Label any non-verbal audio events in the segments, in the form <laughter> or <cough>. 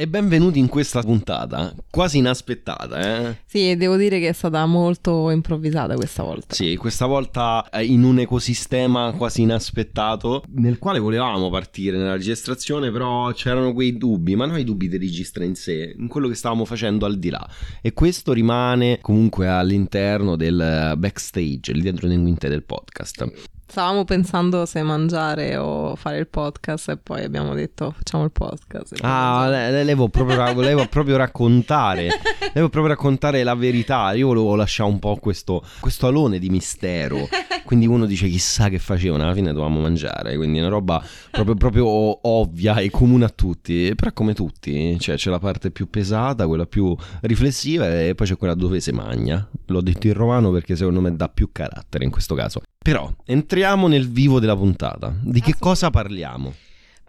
E benvenuti in questa puntata, quasi inaspettata, eh? Sì, devo dire che è stata molto improvvisata questa volta. Sì, questa volta in un ecosistema quasi inaspettato, nel quale volevamo partire nella registrazione, però c'erano quei dubbi, ma non i dubbi del regista in sé, in quello che stavamo facendo al di là. E questo rimane comunque all'interno del backstage, lì dentro le quinte del podcast. Stavamo pensando se mangiare o fare il podcast e poi abbiamo detto facciamo il podcast. Ah, le, le volevo, proprio, volevo proprio raccontare, volevo proprio raccontare la verità. Io volevo lasciare un po' questo, questo alone di mistero. Quindi uno dice chissà che facevano, alla fine dovevamo mangiare. Quindi è una roba proprio, proprio ovvia e comune a tutti. Però come tutti, cioè c'è la parte più pesata, quella più riflessiva e poi c'è quella dove si magna. L'ho detto in romano perché secondo me dà più carattere in questo caso. Però entriamo nel vivo della puntata. Di che cosa parliamo?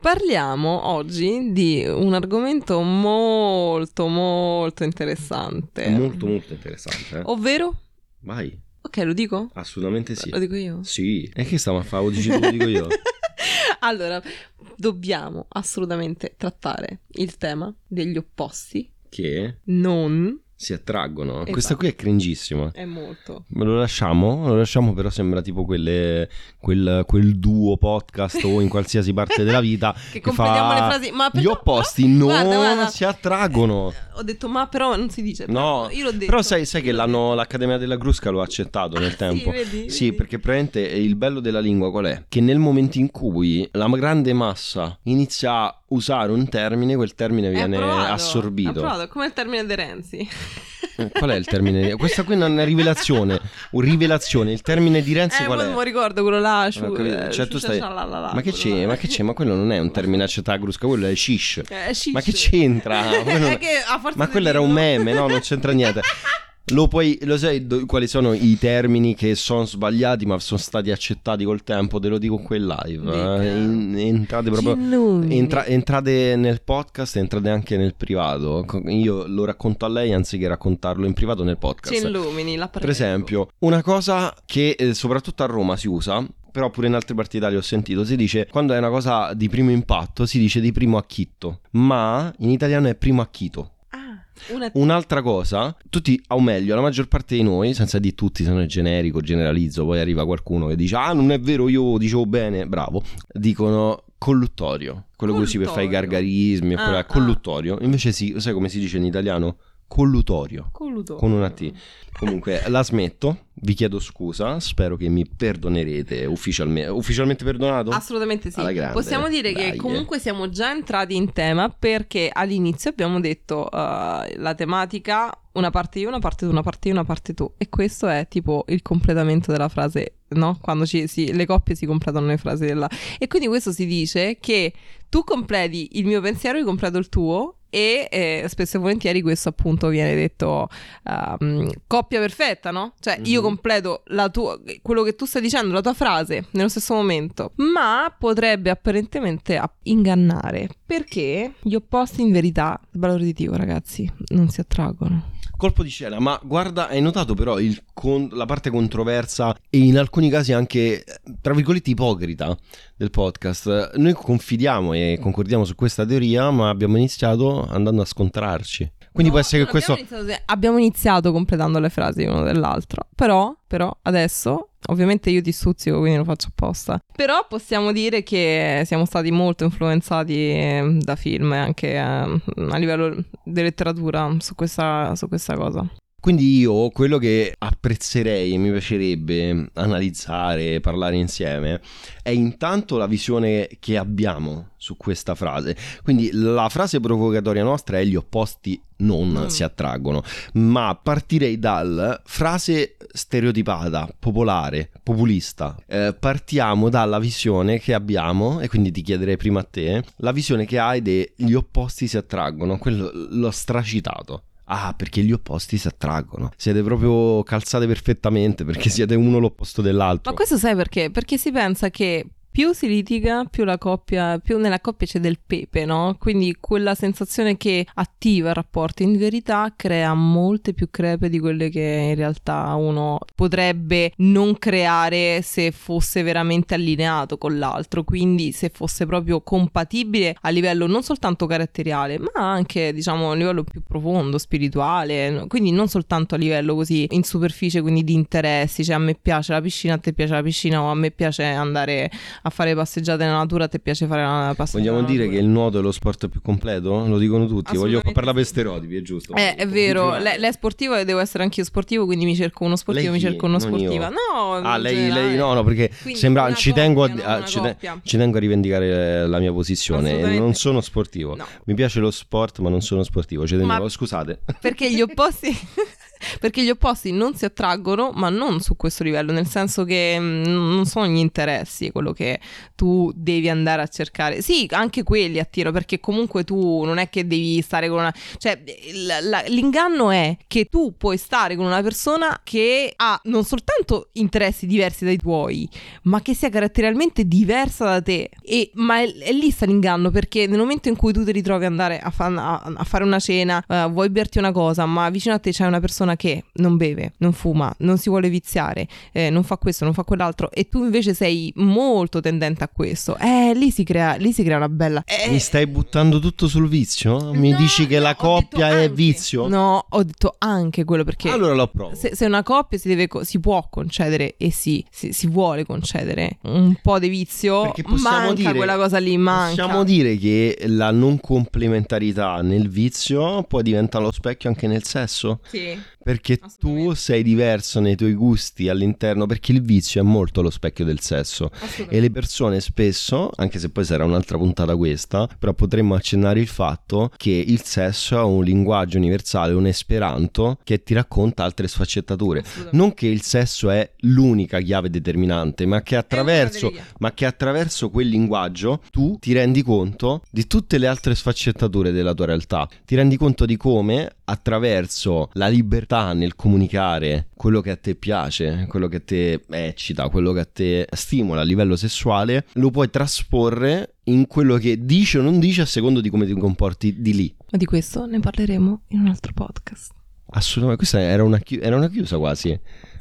Parliamo oggi di un argomento molto molto interessante. Molto molto interessante. Eh? Ovvero? Vai. Ok, lo dico? Assolutamente sì. Lo dico io? Sì. E che stiamo a fare? Lo dici tu, lo dico io. <laughs> allora, dobbiamo assolutamente trattare il tema degli opposti. Che? Non si attraggono. Esatto. Questa qui è cringissima. È molto. Me lo lasciamo? Lo lasciamo, però sembra tipo quelle, quel, quel, duo podcast o in <laughs> qualsiasi parte della vita <laughs> che, che fa... le frasi. Ma però... Gli opposti non guarda, guarda. si attraggono. Eh, ho detto, ma però non si dice. No, io l'ho detto. Però sai, sai che l'Accademia della Crusca lo ha accettato nel ah, tempo. Sì, vedi, sì vedi. perché praticamente il bello della lingua qual è? Che nel momento in cui la grande massa inizia a usare un termine, quel termine viene approvato, assorbito. Approvato, come il termine De Renzi. Qual è il termine? Questa qui è una rivelazione. Un rivelazione. Il termine di Renzi eh, qual è? Non mi ricordo quello là. Sciu, eh, cioè, tu stai... ma che c'è? Ma che c'è? Ma quello non è un termine accettato grusca, quello è shish. Eh, shish. Ma che c'entra? <laughs> Non... ma quello era un meme, no? Non c'entra niente. <laughs> Lo, puoi, lo sai do, quali sono i termini che sono sbagliati ma sono stati accettati col tempo? Te lo dico qui in live. Eh? In, entrate proprio. Entra, entrate nel podcast, entrate anche nel privato. Io lo racconto a lei anziché raccontarlo in privato nel podcast. Ci illumini, la prego. Per esempio, una cosa che eh, soprattutto a Roma si usa però pure in altre parti d'Italia ho sentito, si dice quando è una cosa di primo impatto si dice di primo acchitto, ma in italiano è primo acchito. Una... Un'altra cosa, tutti, o meglio, la maggior parte di noi, senza di tutti, se non è generico, generalizzo, poi arriva qualcuno che dice, ah, non è vero, io dicevo bene, bravo, dicono colluttorio, quello così per fare i gargarismi, ah, ah. colluttorio. Invece sì, sai come si dice in italiano? Collutorio. Collutorio. Con una T. Comunque la smetto, vi chiedo scusa, spero che mi perdonerete ufficialmente. Ufficialmente perdonato? Assolutamente sì. Possiamo dire Dai, che comunque siamo già entrati in tema perché all'inizio abbiamo detto uh, la tematica una parte io, una parte tu, una parte io, una parte tu. E questo è tipo il completamento della frase, no? Quando ci, si, le coppie si completano le frasi della... E quindi questo si dice che tu completi il mio pensiero, io completo il tuo e eh, spesso e volentieri questo appunto viene detto um, coppia perfetta, no? Cioè mm-hmm. io mhm. completo tua, quello che tu stai dicendo, la tua frase nello stesso momento, ma potrebbe apparentemente ingannare perché gli opposti in verità, valore di Dio ragazzi, non si attraggono colpo di scena, ma guarda, hai notato però con- la parte controversa e in alcuni casi anche, tra virgolette, ipocrita del podcast. Noi confidiamo e concordiamo su questa teoria, ma abbiamo iniziato andando a scontrarci. Quindi no, può essere che questo... Abbiamo iniziato, abbiamo iniziato completando le frasi uno dell'altro, però, però adesso Ovviamente io ti stuzzico, quindi lo faccio apposta. Però possiamo dire che siamo stati molto influenzati ehm, da film anche ehm, a livello di letteratura su questa, su questa cosa. Quindi io quello che apprezzerei e mi piacerebbe analizzare, parlare insieme, è intanto la visione che abbiamo su questa frase. Quindi la frase provocatoria nostra è gli opposti non mm. si attraggono, ma partirei dal frase stereotipata, popolare, populista. Eh, partiamo dalla visione che abbiamo, e quindi ti chiederei prima a te, la visione che hai degli opposti si attraggono, quello l'ho stracitato. Ah, perché gli opposti si attraggono. Siete proprio calzate perfettamente perché siete uno l'opposto dell'altro. Ma questo sai perché? Perché si pensa che più si litiga, più la coppia, più nella coppia c'è del pepe, no? Quindi quella sensazione che attiva il rapporto in verità crea molte più crepe di quelle che in realtà uno potrebbe non creare se fosse veramente allineato con l'altro, quindi se fosse proprio compatibile a livello non soltanto caratteriale, ma anche diciamo a livello più profondo, spirituale, quindi non soltanto a livello così in superficie, quindi di interessi, cioè a me piace la piscina, a te piace la piscina o a me piace andare a fare passeggiate nella natura, a te piace fare la passeggiata. Vogliamo dire che il nuoto è lo sport più completo? Lo dicono tutti. Voglio parlare per stereotipi, è giusto? Eh, è vero. Lei, lei, è sportivo e devo essere anch'io sportivo, quindi mi cerco uno sportivo, mi cerco uno sportiva. No, ah, lei, lei, no, no, perché sembra. Ci tengo, a, ci, te, ci tengo, a, rivendicare la mia posizione. Non sono sportivo. No. Mi piace lo sport, ma non sono sportivo. Ci tenevo, scusate. Perché gli opposti. <laughs> perché gli opposti non si attraggono, ma non su questo livello, nel senso che mm, non sono gli interessi quello che tu devi andare a cercare. Sì, anche quelli attirano, perché comunque tu non è che devi stare con una... Cioè, la, la, l'inganno è che tu puoi stare con una persona che ha non soltanto interessi diversi dai tuoi, ma che sia caratterialmente diversa da te. E, ma è, è lì sta l'inganno, perché nel momento in cui tu ti ritrovi ad andare a, fa, a fare una cena, uh, vuoi berti una cosa, ma vicino a te c'è una persona persona che non beve, non fuma, non si vuole viziare, eh, non fa questo, non fa quell'altro e tu invece sei molto tendente a questo, eh, lì si crea, lì si crea una bella... Eh, Mi stai buttando tutto sul vizio? Mi no, dici che no, la coppia è anche. vizio? No, ho detto anche quello perché... Allora lo approvo. Se, se una coppia si, deve, si, può concedere e sì, si, si, vuole concedere un po' di vizio, manca dire, quella cosa lì, manca. Possiamo dire che la non complementarità nel vizio può diventare lo specchio anche nel sesso? Sì. Perché tu sei diverso nei tuoi gusti all'interno, perché il vizio è molto lo specchio del sesso. E le persone spesso, anche se poi sarà un'altra puntata questa, però potremmo accennare il fatto che il sesso è un linguaggio universale, un esperanto che ti racconta altre sfaccettature. Non che il sesso è l'unica chiave determinante, ma che attraverso, ma che attraverso quel linguaggio tu ti rendi conto di tutte le altre sfaccettature della tua realtà. Ti rendi conto di come attraverso la libertà nel comunicare quello che a te piace, quello che a te eccita, quello che a te stimola a livello sessuale, lo puoi trasporre in quello che dici o non dici a secondo di come ti comporti di lì. Ma di questo ne parleremo in un altro podcast. Assolutamente, questa era una, chi- era una chiusa quasi.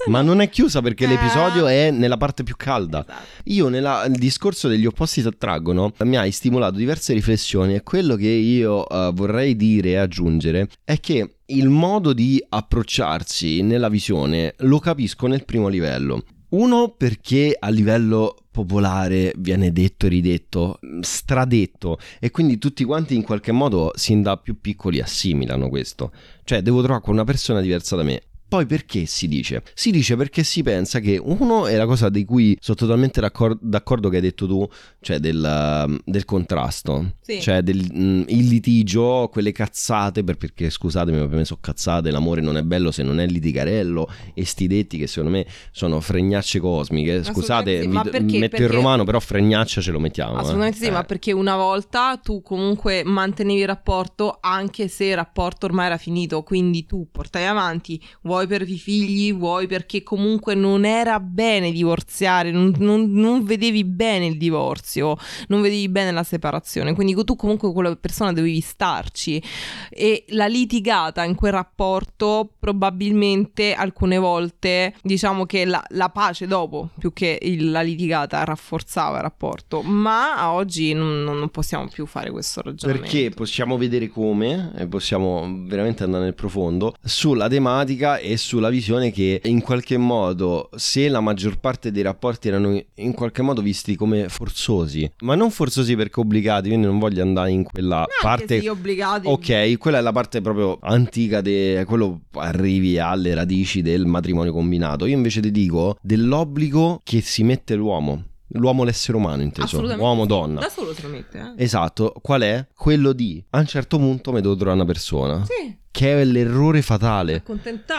Ma non è chiusa perché l'episodio è nella parte più calda. Esatto. Io nel discorso degli opposti si attraggono mi hai stimolato diverse riflessioni e quello che io uh, vorrei dire e aggiungere è che il modo di approcciarsi nella visione lo capisco nel primo livello. Uno perché a livello popolare viene detto e ridetto, stradetto e quindi tutti quanti in qualche modo sin da più piccoli assimilano questo. Cioè devo trovare con una persona diversa da me. Poi perché si dice? Si dice perché si pensa che uno è la cosa di cui sono totalmente d'accordo, d'accordo che hai detto tu, cioè del, del contrasto, sì. cioè del, mm, il litigio, quelle cazzate, per, perché scusatemi ma per me sono cazzate, l'amore non è bello se non è litigarello e sti detti che secondo me sono fregnacce cosmiche, scusate, sì, mi, perché, metto perché... il romano però fregnaccia ce lo mettiamo. Eh. Assolutamente eh. sì, ma perché una volta tu comunque mantenevi il rapporto anche se il rapporto ormai era finito, quindi tu portavi avanti, vuoi vuoi per i figli, vuoi perché comunque non era bene divorziare, non, non, non, vedevi bene il divorzio, non vedevi bene la separazione, quindi tu comunque con quella persona dovevi starci. E la litigata in quel rapporto probabilmente alcune volte diciamo che la, la pace dopo più che il, la litigata rafforzava il rapporto, ma oggi non, non possiamo più fare questo ragionamento. Perché possiamo vedere come, e possiamo veramente andare nel profondo, sulla tematica e sulla visione che in qualche modo se la maggior parte dei rapporti erano in qualche modo visti come forzosi, ma non forzosi perché obbligati, quindi non voglio andare in quella parte sì, obbligati. Ok, quella è la parte proprio antica de quello arrivi alle radici del matrimonio combinato. Io invece ti dico dell'obbligo che si mette l'uomo l'uomo l'essere umano inteso, uomo donna. Da solo se lo mette, eh. Esatto, qual è? Quello di a un certo punto mi devo trovare una persona. Sì che è l'errore fatale.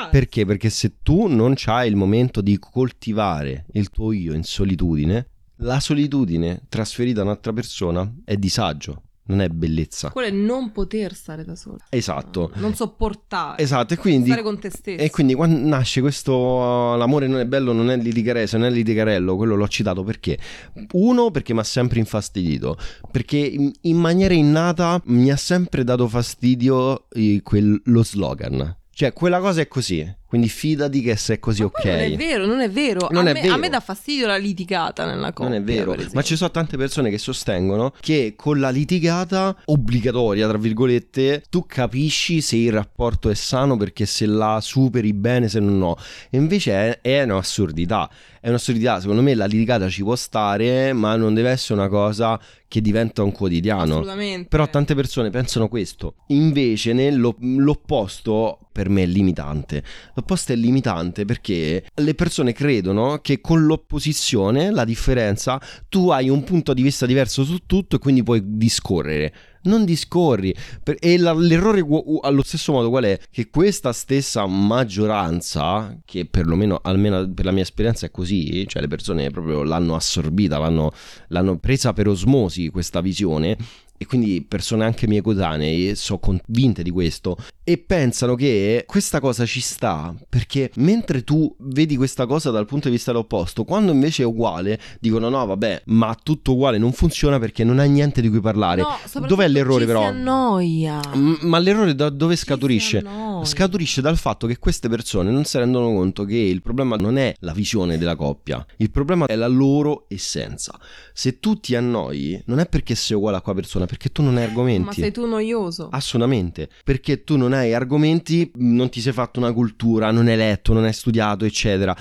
Perché? Perché se tu non hai il momento di coltivare il tuo io in solitudine, la solitudine trasferita a un'altra persona è disagio non è bellezza. Quello è non poter stare da solo. Esatto. Non sopportare. Esatto, e quindi... Stare con te stesso. E quindi quando nasce questo uh, l'amore non è bello, non è litigarese, non è litigarello, quello l'ho citato perché? Uno, perché mi ha sempre infastidito, perché in, in maniera innata mi ha sempre dato fastidio eh, quel, lo slogan. Cioè, quella cosa è così. Quindi fidati che se è così, ma ok. Non è vero, non è vero. Non a, è me, vero. a me dà fastidio la litigata nella coppia. Non è vero, ma ci sono tante persone che sostengono che con la litigata obbligatoria, tra virgolette, tu capisci se il rapporto è sano perché se la superi bene, se non no. E invece è, è un'assurdità. È un'assurdità, secondo me la litigata ci può stare, ma non deve essere una cosa che diventa un quotidiano. Assolutamente. Però tante persone pensano questo. Invece nell'opposto per me è limitante. L'opposto è limitante perché le persone credono che con l'opposizione, la differenza, tu hai un punto di vista diverso su tutto e quindi puoi discorrere. Non discorri. E l'errore allo stesso modo qual è? Che questa stessa maggioranza, che perlomeno almeno per la mia esperienza è così, cioè le persone proprio l'hanno assorbita, l'hanno, l'hanno presa per osmosi questa visione, e quindi persone anche mie coetanee sono convinte di questo e pensano che questa cosa ci sta perché mentre tu vedi questa cosa dal punto di vista opposto, quando invece è uguale, dicono no, vabbè, ma tutto uguale non funziona perché non hai niente di cui parlare. No, Dov'è l'errore ci però? Si annoia. M- ma l'errore da dove scaturisce? Scaturisce dal fatto che queste persone non si rendono conto che il problema non è la visione della coppia, il problema è la loro essenza. Se tu ti annoi, non è perché sei uguale a quella persona, perché tu non hai argomenti. Ma sei tu noioso. Assolutamente, perché tu non hai argomenti, non ti sei fatto una cultura, non hai letto, non hai studiato, eccetera.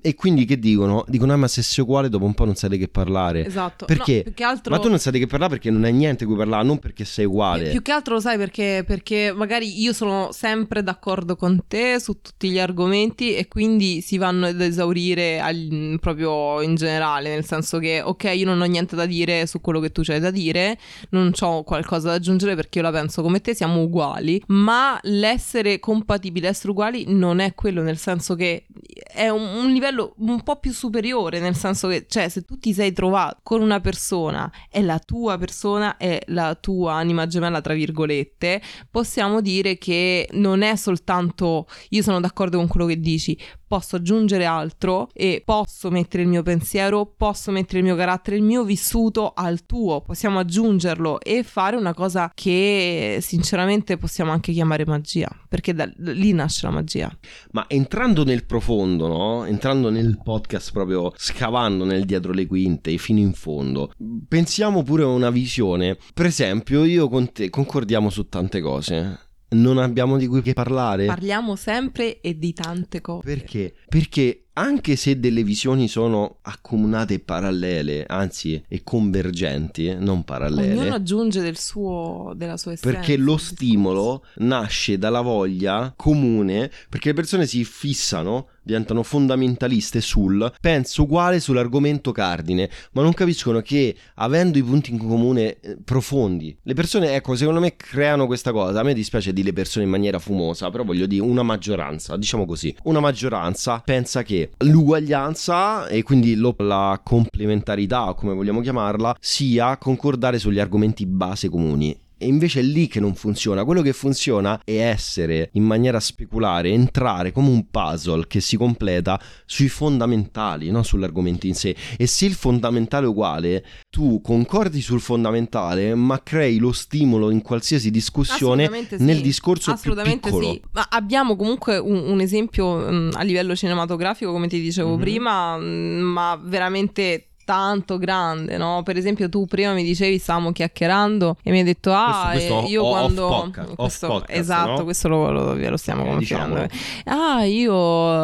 E quindi che dicono? Dicono, ah, ma se sei uguale dopo un po' non sai di che parlare. Esatto. Perché? No, altro... Ma tu non sai di che parlare perché non hai niente di cui parlare, non perché sei uguale. Più, più che altro lo sai perché, perché magari io sono sempre d'accordo con te su tutti gli argomenti e quindi si vanno ad esaurire al, proprio in generale, nel senso che ok, io non ho niente da dire su quello che tu c'hai da dire, non ho qualcosa da aggiungere perché io la penso come te, siamo uguali, ma l'essere compatibili, essere uguali non è quello, nel senso che è un, un, livello un po' più superiore, nel senso che, cioè, se tu ti sei trovato con una persona, è la tua persona, è la tua anima gemella, tra virgolette, possiamo dire che non è soltanto io sono d'accordo con quello che dici, posso aggiungere altro e posso mettere il mio pensiero, posso mettere il mio carattere, il mio vissuto al tuo, possiamo aggiungerlo e fare una cosa che sinceramente possiamo anche chiamare magia, perché da lì nasce la magia. Ma entrando nel profondo, no? Entrando nel podcast proprio scavando nel dietro le quinte fino in fondo, pensiamo pure a una visione. Per esempio, io con te concordiamo su tante cose non abbiamo di cui parlare. Parliamo sempre e di tante cose. Perché? Perché anche se delle visioni sono accomunate parallele, anzi e convergenti, non parallele. Ognuno aggiunge del suo, della sua essenza. Perché lo stimolo nasce dalla voglia comune, perché le persone si fissano, diventano fondamentaliste sul penso uguale sull'argomento cardine, ma non capiscono che avendo i punti in comune eh, profondi, le persone, ecco, secondo me creano questa cosa. A me dispiace dire persone in maniera fumosa, però voglio dire una maggioranza, diciamo così, una maggioranza pensa che l'uguaglianza e quindi lo, la complementarità, come vogliamo chiamarla, sia concordare sugli argomenti base comuni. E invece è lì che non funziona. Quello che funziona è essere in maniera speculare, entrare come un puzzle che si completa sui fondamentali, non sull'argomento in sé. E se il fondamentale è uguale, tu concordi sul fondamentale, ma crei lo stimolo in qualsiasi discussione nel discorso Assolutamente più piccolo. sì. Ma abbiamo comunque un, un esempio mh, a livello cinematografico, come ti dicevo mm-hmm. prima, mh, ma veramente tanto grande, no? Per esempio, tu prima mi dicevi, stavamo chiacchierando e mi hai detto, ah, questo, questo io quando. Podcast, questo, podcast, esatto, no? questo lo, lo, lo stiamo eh, confinando. diciamo. Ah, io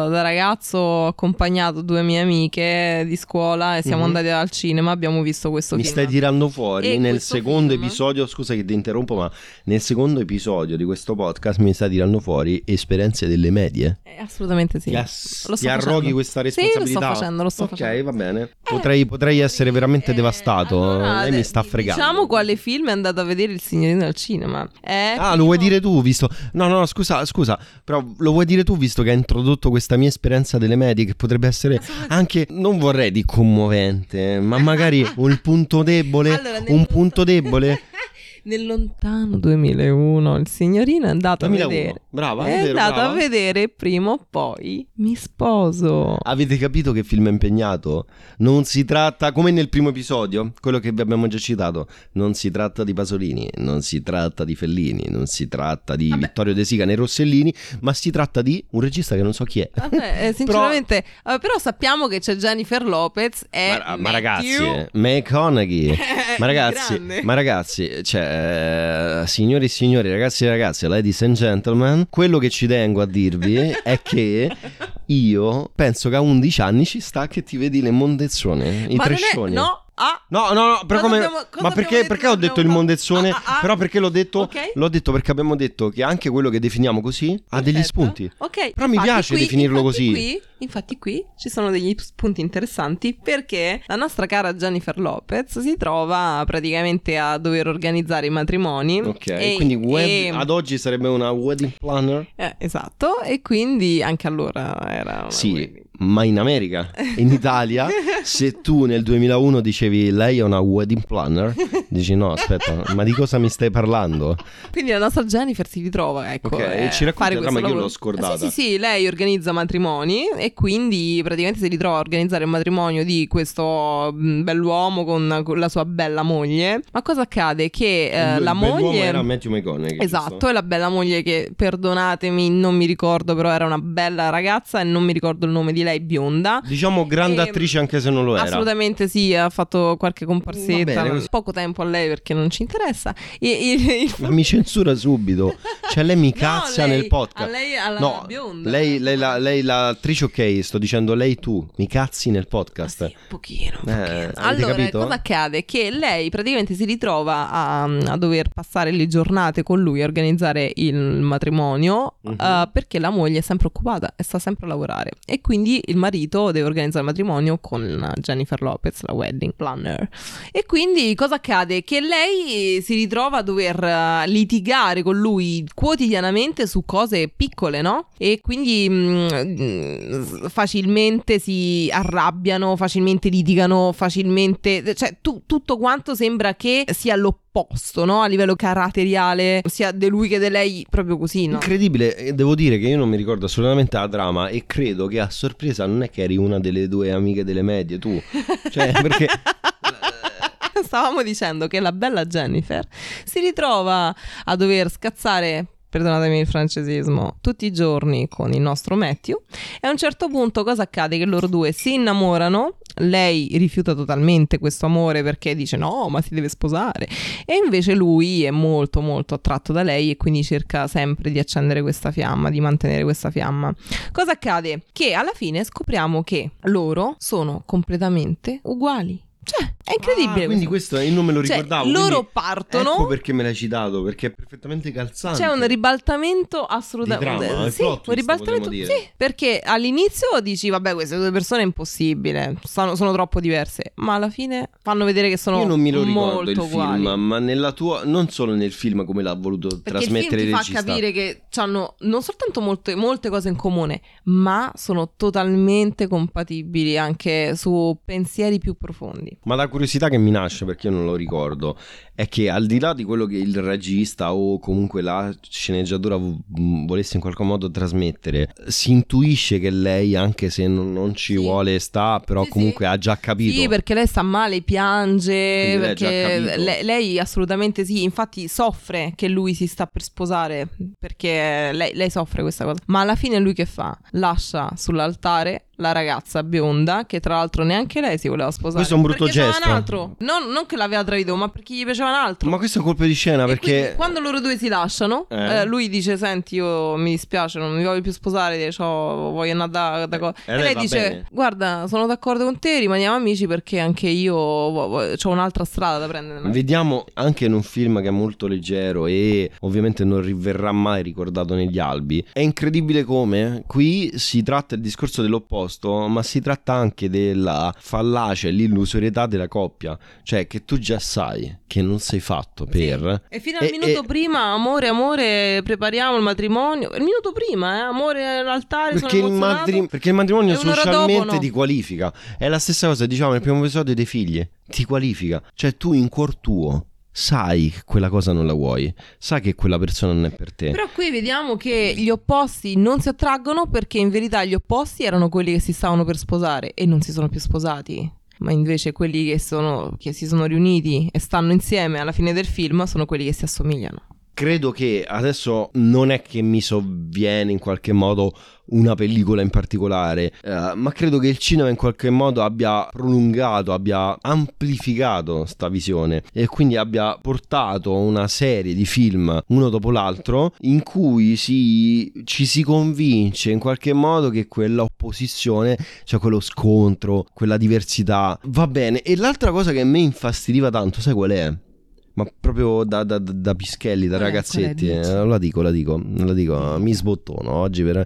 da ragazzo ho accompagnato due mie amiche di scuola e siamo Mhm. andati al cinema, abbiamo visto questo Mi film. stai tirando fuori E nel secondo film? episodio, scusa che ti interrompo, ma nel secondo episodio di questo podcast mi stai tirando fuori esperienze delle medie. Eh, assolutamente sì. Ti, Lo sto ti arroghi questa Sì, lo sto responsabilità? facendo, lo sto ok, facendo. va bene. Potrei, potrei essere veramente Eh, devastato. allora, Lei mi sta fregando. Diciamo quale film è andato a vedere il signorino al cinema. È Ah, lo vuoi dire tu, visto... No, no, scusa, scusa, però lo vuoi dire tu, visto che hai introdotto questa mia esperienza delle medie, che potrebbe essere anche, non vorrei di commovente, ma magari <laughs> un punto debole, Allora, un punto- punto debole. <laughs> Nel lontano 2001 il signorino è andato 2001. a vedere. Brava, è, è vero, andato brava. a vedere prima o poi mi sposo. Avete capito che film è impegnato? Non si tratta, come nel primo episodio, quello che vi abbiamo già citato, non si tratta di Pasolini, non si tratta di Fellini, non si tratta di Vabbè. Vittorio De Sica né Rossellini, ma si tratta di un regista che non so chi è. Vabbè, eh, <laughs> sinceramente, però... però... sappiamo che c'è Jennifer Lopez e ma, ma ragazzi, McConaughey, ma ragazzi, ma ragazzi, cioè, eh, signori e signori, ragazzi e ragazze, ladies and gentlemen, quello che ci tengo a dirvi <laughs> è che io penso che a 11 anni ci sta che ti vedi le mondezzone, i trescioni. no, Ah, no, no, no, però come, abbiamo, ma perché, perché ho detto il mondezzone? Ah, ah, ah, però perché l'ho detto? Okay. L'ho detto perché abbiamo detto che anche quello che definiamo così Perfetto. ha degli spunti. Ok. Però infatti, mi piace qui, definirlo così. Qui, infatti qui ci sono degli spunti interessanti perché la nostra cara Jennifer Lopez si trova praticamente a dover organizzare i matrimoni. Ok, e, quindi web, e... ad oggi sarebbe una wedding planner. Eh, esatto, e quindi anche allora era una Sì. Wedding ma in America, in <laughs> Italia, se tu nel 2001 dicevi lei è una wedding planner, dici no, aspetta, ma di cosa mi stai parlando? Quindi la nostra Jennifer si ritrova, ecco, Ok, eh, ci racconti la trama io l'ho scordata. Sì, sì, sì, lei organizza matrimoni e quindi praticamente si ritrova a organizzare il matrimonio di questo mm, bell'uomo con la sua bella moglie. Ma cosa accade? Che eh, il la moglie... era Matthew McConaughey. Esatto, è la bella moglie che, perdonatemi, non mi ricordo, però era una bella ragazza e non mi ricordo il nome di lei lei bionda. Diciamo grande e... attrice anche se non lo era. Assolutamente sì, ha fatto qualche comparsetta. Bene, poco tempo a lei perché non ci interessa. E, il, il... <laughs> Ma mi censura subito. Cioè lei mi cazza <laughs> no, lei, nel podcast. Lei alla no, bionda. Lei, lei, la, lei l'attrice ok, sto dicendo lei tu, mi cazzi nel podcast. Ah, sì, un pochino. Un eh, allora, capito? cosa accade? Che lei praticamente si ritrova a, a, dover passare le giornate con lui a organizzare il matrimonio uh-huh. uh, perché la moglie è sempre occupata e sta sempre a lavorare. E quindi il marito deve organizzare il matrimonio con Jennifer Lopez, la wedding planner. E quindi cosa accade? Che lei si ritrova a dover eh, litigare con lui quotidianamente su cose piccole, no? E quindi mh, mm, facilmente si arrabbiano, facilmente litigano, facilmente... cioè tu, tutto quanto sembra che sia l'opposto opposto, no? A livello caratteriale, sia di lui che di lei, proprio così, no? Incredibile, devo dire che io non mi ricordo assolutamente la trama e credo che a sorpresa non è che eri una delle due amiche delle medie, tu. Cioè, perché... <laughs> Stavamo dicendo che la bella Jennifer si ritrova a dover scazzare perdonatemi il francesismo, tutti i giorni con il nostro Matthew e a un certo punto cosa accade? Che loro due si innamorano, lei rifiuta totalmente questo amore perché dice no, ma si deve sposare e invece lui è molto molto attratto da lei e quindi cerca sempre di accendere questa fiamma, di mantenere questa fiamma. Cosa accade? Che alla fine scopriamo che loro sono completamente uguali. Cioè, è incredibile. Ah, quindi questo io non me lo cioè, ricordavo. Loro partono. Ecco perché me l'hai citato, perché è perfettamente calzante. C'è un ribaltamento assolutamente. Di trama, sì, twist, un ribaltamento. Sì, perché all'inizio dici, vabbè, queste due persone è impossibile, sono, sono, troppo diverse. Ma alla fine fanno vedere che sono. Io non me lo ricordo il uguali. film, ma nella tua. Non solo nel film come l'ha voluto perché trasmettere il, film il ti fa capire che hanno non soltanto molte, molte cose in comune, ma sono totalmente compatibili anche su pensieri più profondi. Ma la curiosità che mi nasce, perché io non lo ricordo, è che al di là di quello che il regista o comunque la sceneggiatura volesse in qualche modo trasmettere, si intuisce che lei, anche se non, non ci sì. vuole, sta, però sì, comunque sì. ha già capito. Sì, perché lei sta male, piange, perché lei, lei, assolutamente sì, infatti soffre che lui si sta per sposare, perché lei, lei soffre questa cosa. Ma alla fine lui che fa? Lascia sull'altare la ragazza bionda, che tra l'altro neanche lei si voleva sposare. Questo è un brutto gesto. Un altro. Non, non, che l'aveva tradito, ma perché gli piaceva un altro. Ma questo è un colpo di scena perché. quando loro due si lasciano, eh. Eh, lui dice: Senti, io mi dispiace, non mi voglio più sposare, voglio andare da, da co-". E, e lei, lei dice: bene. Guarda, sono d'accordo con te, rimaniamo amici perché anche io ho un'altra strada da prendere. Vediamo anche in un film che è molto leggero e ovviamente non riverrà mai ricordato negli albi. È incredibile come qui si tratta il discorso dell'opposto, ma si tratta tratta anche della fallacia e l'illusorietà della coppia, cioè che tu già sai che non sei fatto per... Sì. E fino al e, minuto e... prima, amore, amore, prepariamo il matrimonio. Il minuto prima, eh, amore all'altare. Perché, il, matri... perché il matrimonio socialmente dopo, no. ti qualifica. È la stessa cosa, diciamo, nel primo episodio dei figli. Ti qualifica. Cioè tu in cuor tuo sai che quella cosa non la vuoi, sai che quella persona non è per te. Però qui vediamo che gli opposti non si attraggono perché in verità gli opposti erano quelli che si stavano per sposare e non si sono più sposati. Ma invece quelli che, sono, che si sono riuniti e stanno insieme alla fine del film sono quelli che si assomigliano credo che adesso non è che mi sovviene in qualche modo una pellicola in particolare, eh, ma credo che il cinema in qualche modo abbia prolungato, abbia amplificato sta visione e quindi abbia portato una serie di film uno dopo l'altro in cui si, ci si convince in qualche modo che quella opposizione, cioè quello scontro, quella diversità va bene. E l'altra cosa che a me infastidiva tanto, sai qual è? Ma proprio da, da, da pischelli, da ragazzetti. Eh, la dico, la dico, la dico. Mi sbottono oggi. Per...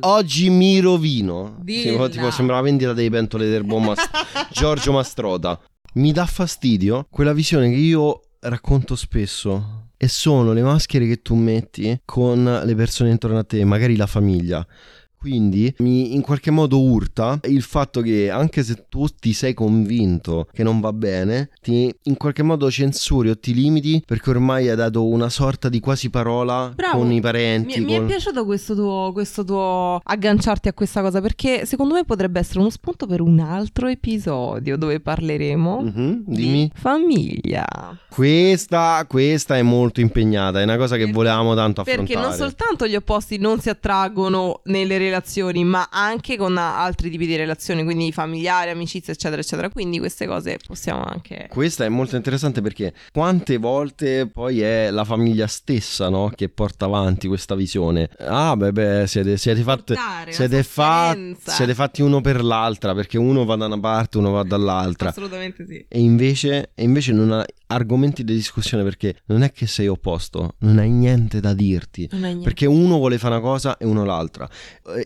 Oggi mi rovino. Dilla. Tipo, sembra la vendita dei pentole del buon Mas- <laughs> Giorgio Mastrota. Mi dà fastidio quella visione che io racconto spesso. E sono le maschere che tu metti con le persone intorno a te, magari la famiglia. Quindi mi in qualche modo urta il fatto che anche se tu ti sei convinto che non va bene, ti in qualche modo censuri o ti limiti perché ormai hai dato una sorta di quasi parola Bravo. con i parenti. Mi, con... mi è piaciuto questo tuo, questo tuo agganciarti a questa cosa perché secondo me potrebbe essere uno spunto per un altro episodio dove parleremo mm-hmm, di famiglia. Questa, questa è molto impegnata, è una cosa che perché, volevamo tanto affrontare. Perché non soltanto gli opposti non si attraggono nelle relazioni relazioni, ma anche con altri tipi di relazioni, quindi familiari, amicizie, eccetera, eccetera. Quindi queste cose possiamo anche. Questa è molto interessante perché quante volte poi è la famiglia stessa no? che porta avanti questa visione. Ah, beh, beh siete, siete, fatte, siete, fa, siete fatti uno per l'altra perché uno va da una parte, uno va dall'altra. Assolutamente sì. E invece, e invece non ha argomenti di discussione perché non è che sei opposto, non hai niente da dirti. Niente. Perché uno vuole fare una cosa e uno l'altra.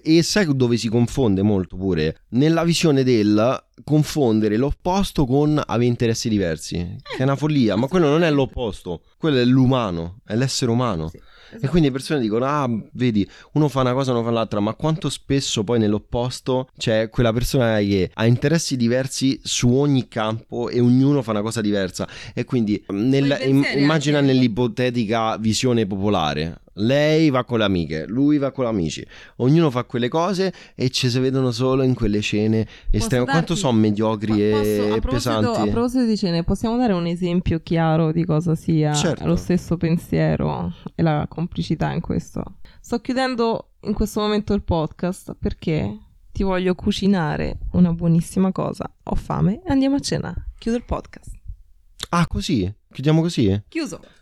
E sai dove si confonde molto pure? Nella visione del confondere l'opposto con avere interessi diversi, che è una follia, ma quello non è l'opposto, quello è l'umano, è l'essere umano. Sì. Esatto. E quindi le persone dicono: Ah, vedi, uno fa una cosa, uno fa l'altra, ma quanto spesso poi nell'opposto c'è quella persona che ha interessi diversi su ogni campo e ognuno fa una cosa diversa. E quindi nel, immagina nell'ipotetica visione popolare lei va con le amiche, lui va con gli amici. Ognuno fa quelle cose e ci si vedono solo in quelle scene estreme. Quanto sono mediocri posso, e a pesanti? A proposito di scene, possiamo dare un esempio chiaro di cosa sia certo. lo stesso pensiero e la complicità in questo? Sto chiudendo in questo momento il podcast perché ti voglio cucinare una buonissima cosa. Ho fame e andiamo a cena. Chiudo il podcast. Ah, così? Chiudiamo così? Chiuso.